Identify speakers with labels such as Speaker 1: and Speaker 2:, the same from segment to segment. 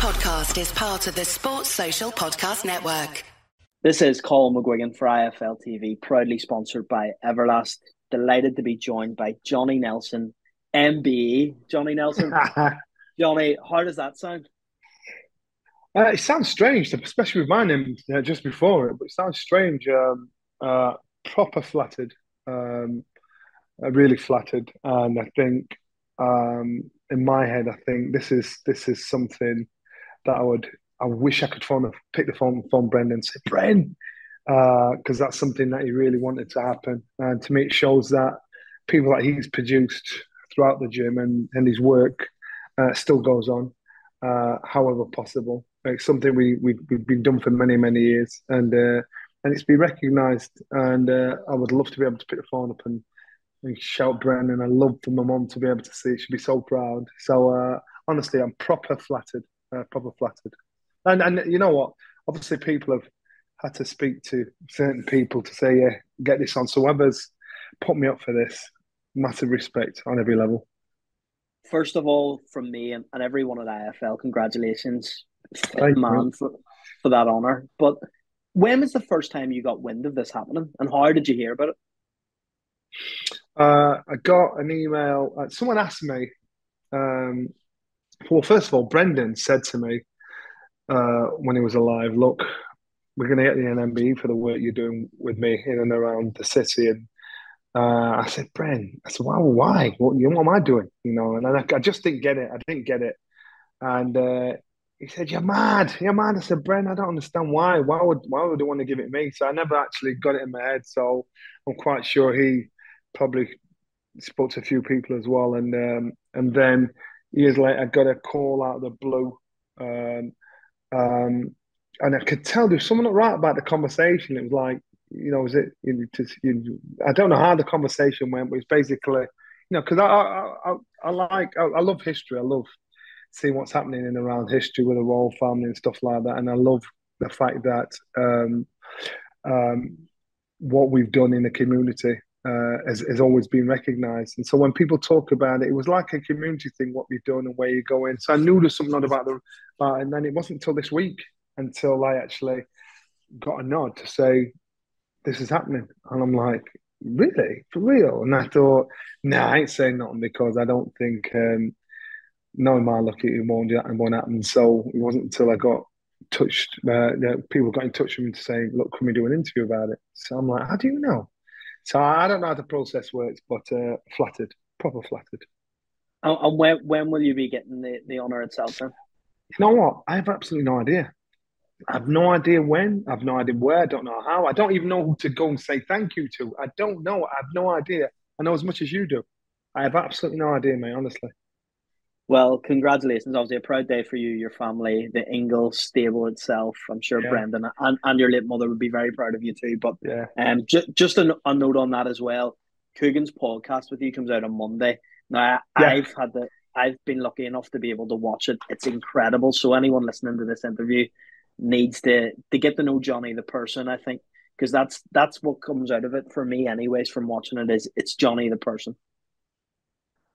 Speaker 1: podcast is part of the Sports Social Podcast Network.
Speaker 2: This is Colin McGuigan for IFL TV, proudly sponsored by Everlast. Delighted to be joined by Johnny Nelson, MBE. Johnny Nelson. Johnny, how does that sound?
Speaker 3: Uh, it sounds strange, especially with my name uh, just before it, but it sounds strange. Um, uh, proper flattered, um, uh, really flattered, and I think um, in my head, I think this is this is something that I would I wish I could phone pick the phone phone Brendan and say Bren because uh, that's something that he really wanted to happen and to me it shows that people that he's produced throughout the gym and, and his work uh, still goes on uh, however possible it's something we, we we've been done for many many years and uh, and it's been recognised and uh, I would love to be able to pick the phone up and and shout Brendan. I love for my mum to be able to see. She'd be so proud. So uh, honestly, I'm proper flattered uh, proper flattered. And and you know what? Obviously, people have had to speak to certain people to say, yeah, get this on. So whoever's put me up for this, massive respect on every level.
Speaker 2: First of all, from me and, and everyone at IFL, congratulations, man, for, for that honour. But when was the first time you got wind of this happening, and how did you hear about it?
Speaker 3: Uh, I got an email. Uh, someone asked me um, well, first of all, Brendan said to me uh, when he was alive, "Look, we're going to get the NMB for the work you're doing with me in and around the city." And uh, I said, "Bren," I said, "Wow, why? What, what am I doing?" You know, and I, I, just didn't get it. I didn't get it. And uh, he said, "You're mad. You're mad." I said, "Bren, I don't understand why. Why would why would they want to give it me?" So I never actually got it in my head. So I'm quite sure he probably spoke to a few people as well, and um, and then years later, I got a call out of the blue. Um, um, and I could tell there was something right about the conversation. It was like, you know, was it, you, just, you, I don't know how the conversation went, but it's basically, you know, because I, I, I, I, like, I, I, love history. I love seeing what's happening in around history with the royal family and stuff like that. And I love the fact that um, um, what we've done in the community uh, has, has, always been recognised. And so when people talk about it, it was like a community thing, what we've done and where you're going. So I knew there's something about the, about, and then it wasn't until this week until I actually got a nod to say, this is happening. And I'm like, really? For real? And I thought, nah, I ain't saying nothing because I don't think, um, knowing my luck, it won't, it won't happen. So it wasn't until I got touched, uh, people got in touch with me to say, look, can we do an interview about it? So I'm like, how do you know? So I don't know how the process works, but uh, flattered, proper flattered.
Speaker 2: And when when will you be getting the, the honour itself then?
Speaker 3: You know what? I have absolutely no idea. I have no idea when. I have no idea where. I don't know how. I don't even know who to go and say thank you to. I don't know. I have no idea. I know as much as you do. I have absolutely no idea, mate. Honestly.
Speaker 2: Well, congratulations. Obviously, a proud day for you, your family, the Ingle stable itself. I'm sure yeah. Brendan and, and your late mother would be very proud of you too. But yeah. um, ju- just a, a, note on that as well. Kugan's podcast with you comes out on Monday. Now, yeah. I've had the I've been lucky enough to be able to watch it. It's incredible. So anyone listening to this interview needs to to get to know Johnny the person. I think because that's that's what comes out of it for me, anyways. From watching it, is it's Johnny the person.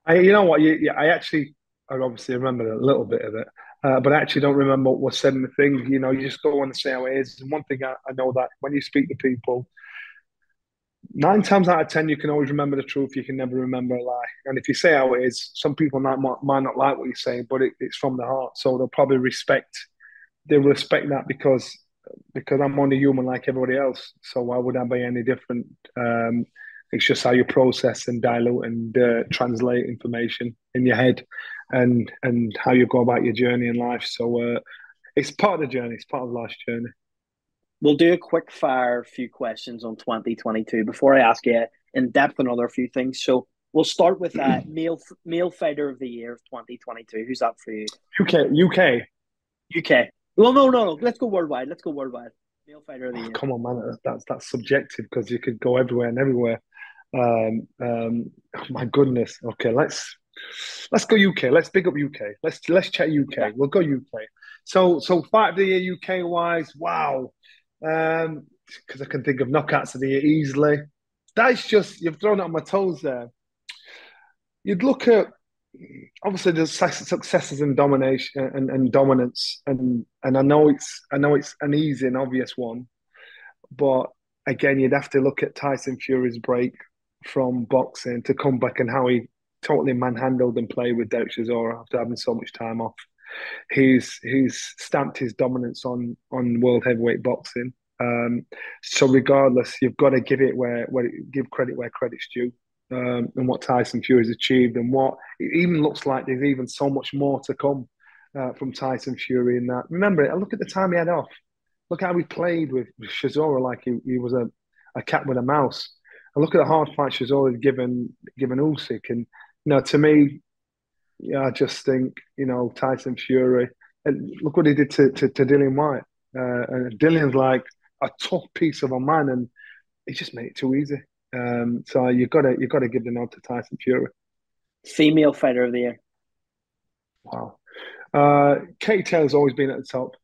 Speaker 3: I, you know what? You, yeah, I actually I obviously remember a little bit of it, uh, but I actually don't remember what was said in the thing. You know, you just go on and say how it is. And one thing I, I, know that when you speak to people, nine times out of ten, you can always remember the truth. You can never remember a lie. And if you say how it is, some people might might not like what you're saying, but it, it's from the heart, so they'll probably respect. They respect that because because I'm only human like everybody else. So why would I be any different? Um, it's just how you process and dilute and uh, translate information in your head and and how you go about your journey in life. So uh, it's part of the journey. It's part of life's journey.
Speaker 2: We'll do a quick fire few questions on 2022 before I ask you in depth another few things. So we'll start with uh, male male fighter of the year of 2022. Who's that for you?
Speaker 3: UK UK
Speaker 2: UK. Well, no, no, no. Let's go worldwide. Let's go worldwide. Male fighter of the
Speaker 3: oh,
Speaker 2: year.
Speaker 3: Come on, man. That's that's subjective because you could go everywhere and everywhere. Um, um, oh my goodness. Okay, let's let's go UK. Let's big up UK. Let's let's check UK. We'll go UK. So so fight of the year UK wise. Wow. Um, because I can think of knockouts of the year easily. That's just you've thrown it on my toes there. You'd look at obviously there's successes and domination and, and dominance, and and I know it's I know it's an easy and obvious one, but again, you'd have to look at Tyson Fury's break from boxing to come back and how he totally manhandled and played with Derek Chisora after having so much time off. He's he's stamped his dominance on on world heavyweight boxing. Um, so regardless, you've got to give it where where give credit where credit's due. Um, and what Tyson Fury has achieved, and what it even looks like there's even so much more to come uh, from Tyson Fury in that. Remember, look at the time he had off. Look how he played with, Chisora like he, he was a, a cat with a mouse. And look at the hard fight Chisora had given given Usyk. And know, to me, yeah, I just think you know Tyson Fury. And look what he did to to, to Dillian Whyte. Uh, and Dillian's like a tough piece of a man, and he just made it too easy. Um, so you got to you got to give the nod to Tyson Fury.
Speaker 2: Female fighter of the year.
Speaker 3: Wow. Uh, Katie Taylor's always been at the top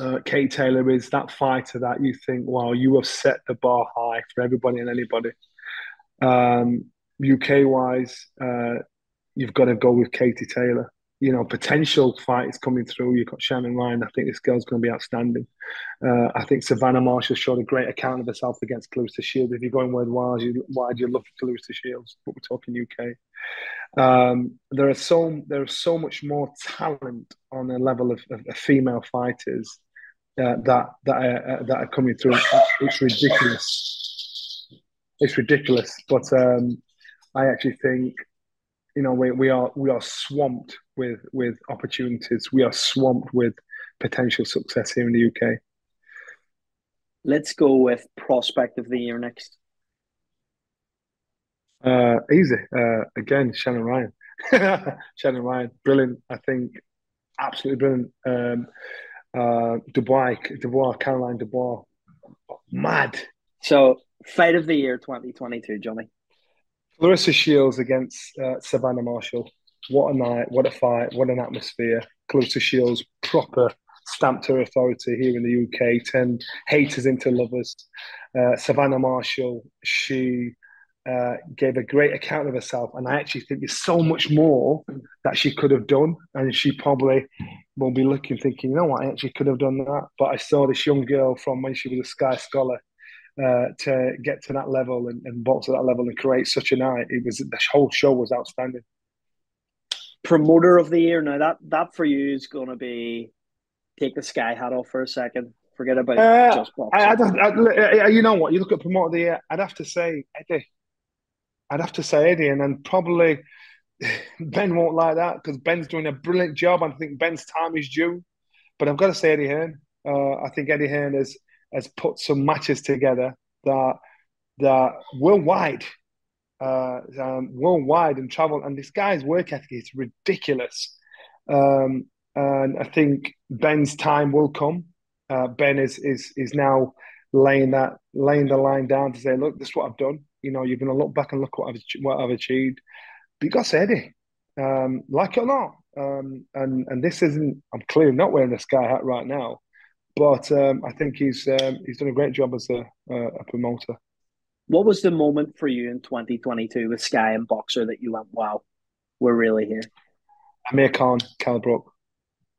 Speaker 3: uh, Kate Taylor is that fighter that you think, wow, you have set the bar high for everybody and anybody. Um, UK wise, uh, you've got to go with Katie Taylor. You know, potential fights coming through. You've got Shannon Ryan. I think this girl's going to be outstanding. Uh, I think Savannah Marshall showed a great account of herself against Claressa Shields. If you're going worldwide, you, wide, you look at Claressa Shields, but we're talking UK. Um, there are so there is so much more talent on the level of, of, of female fighters uh, that that are, uh, that are coming through. It's ridiculous. It's ridiculous. But um, I actually think you know we, we are we are swamped with with opportunities. We are swamped with potential success here in the UK.
Speaker 2: Let's go with prospect of the year next.
Speaker 3: Uh, easy. Uh, again, Shannon Ryan. Shannon Ryan, brilliant. I think absolutely brilliant. Um, uh, Dubois, Dubois, Caroline Dubois, mad.
Speaker 2: So, fight of the year 2022, Johnny.
Speaker 3: Claressa Shields against uh, Savannah Marshall. What a night! What a fight! What an atmosphere! Claressa Shields proper stamped her authority here in the UK. Turned haters into lovers. Uh, Savannah Marshall, she uh, gave a great account of herself, and I actually think there's so much more that she could have done, and she probably will be looking, thinking, you know what, I actually could have done that. But I saw this young girl from when she was a Sky Scholar uh, to get to that level and, and box at that level and create such a night. It was the whole show was outstanding.
Speaker 2: Promoter of the year now that that for you is going to be take the sky hat off for a second. Forget about uh, just boxing. I,
Speaker 3: I, I, you know what? You look at promoter of the year. I'd have to say Eddie. I'd have to say Eddie, and then probably Ben won't like that because Ben's doing a brilliant job. I think Ben's time is due, but I've got to say Eddie Hearn. Uh, I think Eddie Hearn has has put some matches together that that worldwide, uh, um, worldwide and travel. And this guy's work ethic is ridiculous. Um, and I think Ben's time will come. Uh, ben is is is now laying that laying the line down to say, look, this is what I've done you know, you're going to look back and look what I've what I've achieved. But you got to Eddie, um, like it or not. Um, and and this isn't. I'm clearly not wearing a sky hat right now, but um, I think he's um, he's done a great job as a, a promoter.
Speaker 2: What was the moment for you in 2022 with Sky and Boxxer that you went, "Wow, we're really here"?
Speaker 3: Amir Khan, Kell Brook.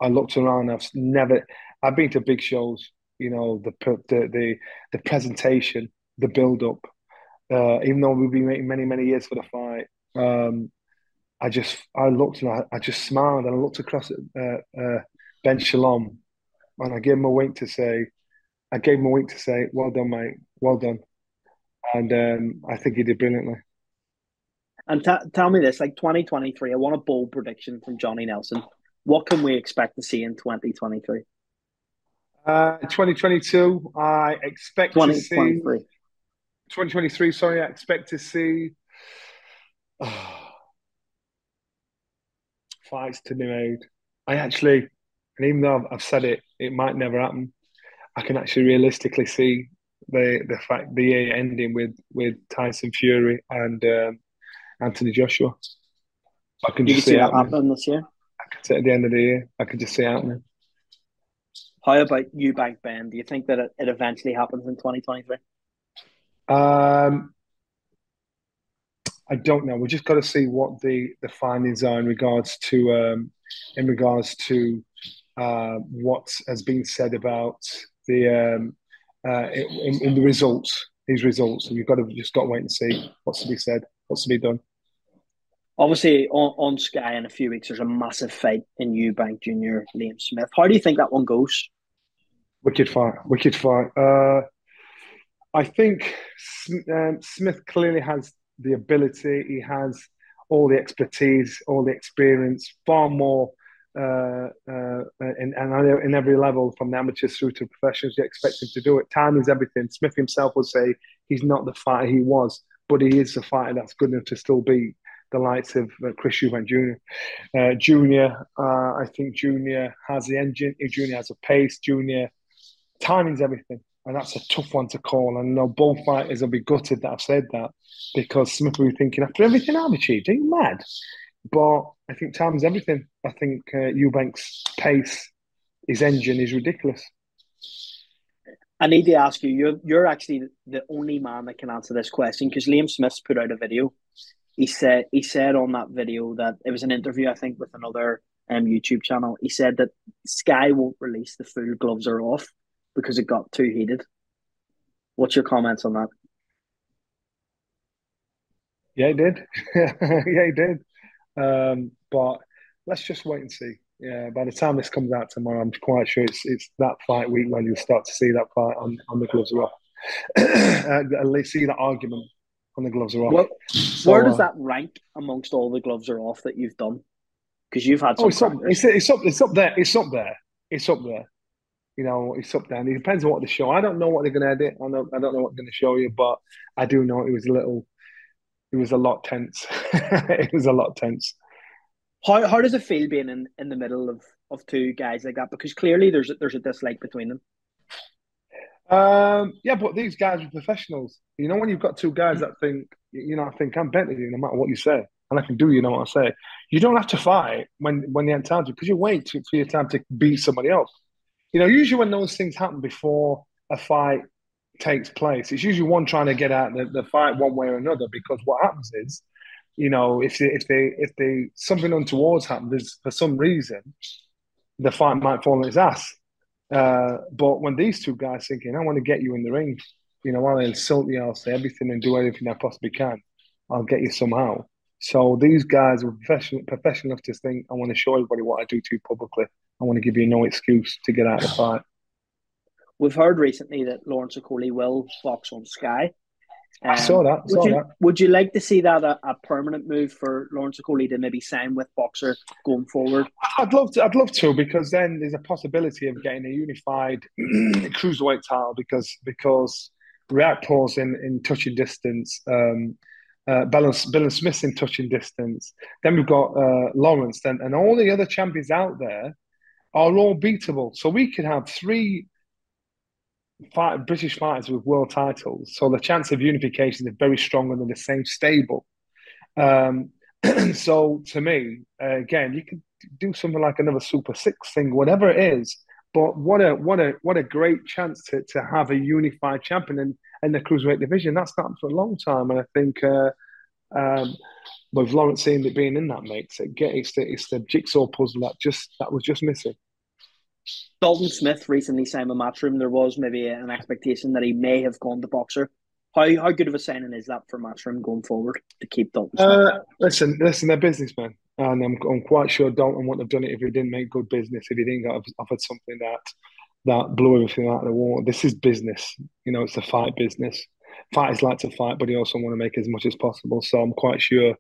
Speaker 3: I looked around. I've never. I've been to big shows. You know the the the, the presentation, the build up, uh, even though we've been waiting many, many years for the fight, um, I just I looked and I, I, just smiled and I looked across at uh, uh, Ben Shalom and I gave him a wink to say, I gave him a wink to say, well done, mate, well done. And um, I think he did brilliantly.
Speaker 2: And t- tell me this, like 2023, I want a bold prediction from Johnny Nelson. What can we expect to see in 2023?
Speaker 3: Uh, 2022, I expect to see 2023, sorry, I expect to see oh, fights to be made. I actually, and even though I've, I've, said it, it might never happen. I can actually realistically see the the fact the year ending with with Tyson Fury and um, Anthony Joshua.
Speaker 2: I can just see, see that happening this year.
Speaker 3: I can see at the end of the year. I can just see it happening.
Speaker 2: How about Eubank Benn? Do you think that it, it eventually happens in 2023?
Speaker 3: Um, I don't know. We just got to see what the the findings are in regards to um, in regards to uh, what has been said about the um, uh, in, in, the results, these results, and you've got to just got to wait and see what's to be said, what's to be done.
Speaker 2: Obviously, on, on Sky in a few weeks, there's a massive fight in Eubank Junior Liam Smith. How do you think that one goes?
Speaker 3: Wicked fight, wicked fight. Uh, I think um, Smith clearly has the ability. He has all the expertise, all the experience, far more uh, uh, in, in every level from the amateurs through to professionals. You expect him to do it. Time is everything. Smith himself would say he's not the fighter he was, but he is the fighter that's good enough to still beat the likes of uh, Chris Eubank Jr. Uh, Junior, uh, I think Junior has the engine. Junior has a pace. Junior, timing's everything. And that's a tough one to call. And I both fighters will be gutted that I've said that because Smith will be thinking, after everything I've achieved, are you mad? But I think time's everything. I think uh, Eubank's pace, his engine is ridiculous.
Speaker 2: I need to ask you, you're, you're actually the only man that can answer this question because Liam Smith's put out a video. He said he said on that video that it was an interview, I think, with another um, YouTube channel. He said that Sky won't release the full gloves are off because it got too heated. What's your comments on that?
Speaker 3: Yeah, he did. yeah, he did. Um, but let's just wait and see. Yeah, by the time this comes out tomorrow, I'm quite sure it's it's that fight week when you'll start to see that fight on, on the gloves are off. uh, at least see that argument on the gloves are off. Well,
Speaker 2: so, where does uh, that rank amongst all the gloves are off that you've done? Because you've had. oh,
Speaker 3: it's up, it's, it's up. It's up there. It's up there. It's up there. You know, it's up there. And it depends on what they show. I don't know what they're going to edit. I don't. I don't know what they're going to show you, but I do know it was a little it was a lot tense. it was a lot tense.
Speaker 2: How how does it feel being in, in the middle of, of two guys like that? Because clearly there's a, there's a dislike between them.
Speaker 3: Um, yeah, but these guys are professionals. You know, when you've got two guys that think, you know, I think I'm better than you no matter what you say, and I can do you know what I say. You don't have to fight when when you have time because you wait for your time to beat somebody else. You know, usually when those things happen before a fight takes place. It's usually one trying to get out the, the fight one way or another because what happens is, you know, if they, if they if they something untoward happens for some reason, the fight might fall on its ass. Uh, but when these two guys thinking, I want to get you in the ring, you know, I'll insult you, I'll say everything and do everything I possibly can. I'll get you somehow. So these guys were professional, professional enough to think, I want to show everybody what I do to you publicly. I want to give you no excuse to get out of the fight.
Speaker 2: We've heard recently that Lawrence Okolie will box on Sky.
Speaker 3: Um, I saw that.
Speaker 2: Saw
Speaker 3: would, you, that.
Speaker 2: would you like to see that a, a, permanent move for Lawrence Okolie to maybe sign with Boxxer going forward?
Speaker 3: I'd love to. I'd love to because then there's a possibility of getting a unified cruiserweight title because because Riakporhe's in in touching distance. Um, uh, Billam-Smith's in touching distance. Then we've got uh, Lawrence, then, and all the other champions out there are all beatable. So we could have three fight, British fighters with world titles, so the chance of unification is very strong under the same stable. Um, so to me, uh, again, you could do something like another Super Six thing, whatever it is. But what a what a what a great chance to, to have a unified champion in, in the cruiserweight division. That's not for a long time, and I think uh, um, with Lawrence seeing it being in that mix, it get, it's the it's the jigsaw puzzle that just that was just missing.
Speaker 2: Dalton Smith recently signed with Matchroom. There was maybe an expectation that he may have gone to Boxxer. How how good of a signing is that for Matchroom going forward to keep Dalton?
Speaker 3: Uh, listen, listen, they're businessmen, and I'm, I'm quite sure Dalton wouldn't have done it if he didn't make good business. If he didn't get offered something that that blew everything out of the water. This is business. You know, it's a fight business. Fighters like to fight, but they also want to make as much as possible. So I'm quite sure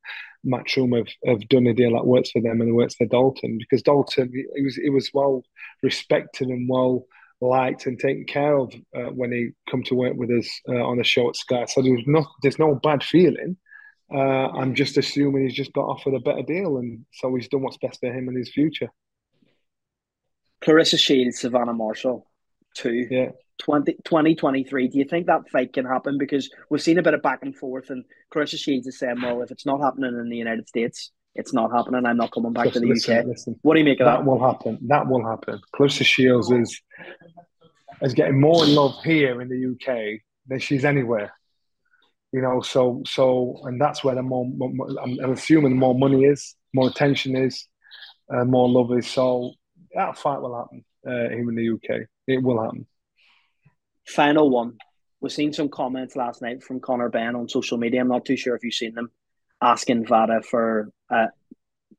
Speaker 3: Matchroom have, have done a deal that works for them and it works for Dalton because Dalton he was it was well respected and well liked and taken care of uh, when he come to work with us uh, on the show at Sky. So there's no there's no bad feeling. Uh, I'm just assuming he's just got offered a better deal, and so he's done what's best for him and his future.
Speaker 2: Claressa Shields, Savannah Marshall, two.
Speaker 3: Yeah.
Speaker 2: 20, 2023, do you think that fight can happen? Because we've seen a bit of back and forth, and Claressa Shields is saying, well, if it's not happening in the United States, it's not happening. I'm not coming back Just to the listen, UK. Listen. What do you make of that?
Speaker 3: That will happen. That will happen. Claressa Shields is is getting more in love here in the UK than she's anywhere. You know, so so, and that's where the more, more I'm, assuming the more money is, more attention is, uh, more love is. So that fight will happen uh, here in the UK. It will happen.
Speaker 2: Final one. We've seen some comments last night from Conor Benn on social media. I'm not too sure if you've seen them asking VADA for uh,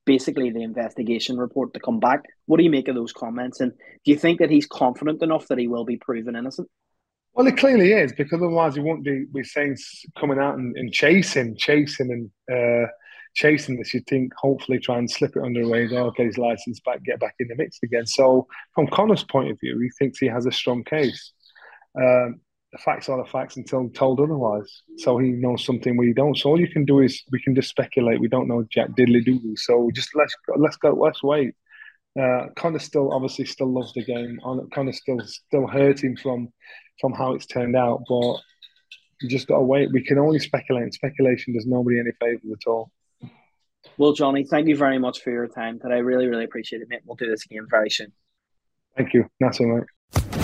Speaker 2: basically the investigation report to come back. What do you make of those comments? And do you think that he's confident enough that he will be proven innocent?
Speaker 3: Well, it clearly is because otherwise he won't be, be saying coming out and, and chasing, chasing, and uh, chasing this. You'd think hopefully try and slip it under the radar, get his license back, get back in the mix again. So, from Conor's point of view, he thinks he has a strong case. Um, the facts are the facts until told otherwise. So he knows something we don't. So all you can do is we can just speculate. We don't know Jack diddly doo. So just let's let's go. Let's wait. Uh, Conor still obviously still loves the game. Conor still still hurting from from how it's turned out, but you just got to wait. We can only speculate. Speculation does nobody any favors at all.
Speaker 2: Well, Johnny, thank you very much for your time today. I really, really appreciate it, mate. We'll do this again very soon.
Speaker 3: Thank you. That's all right.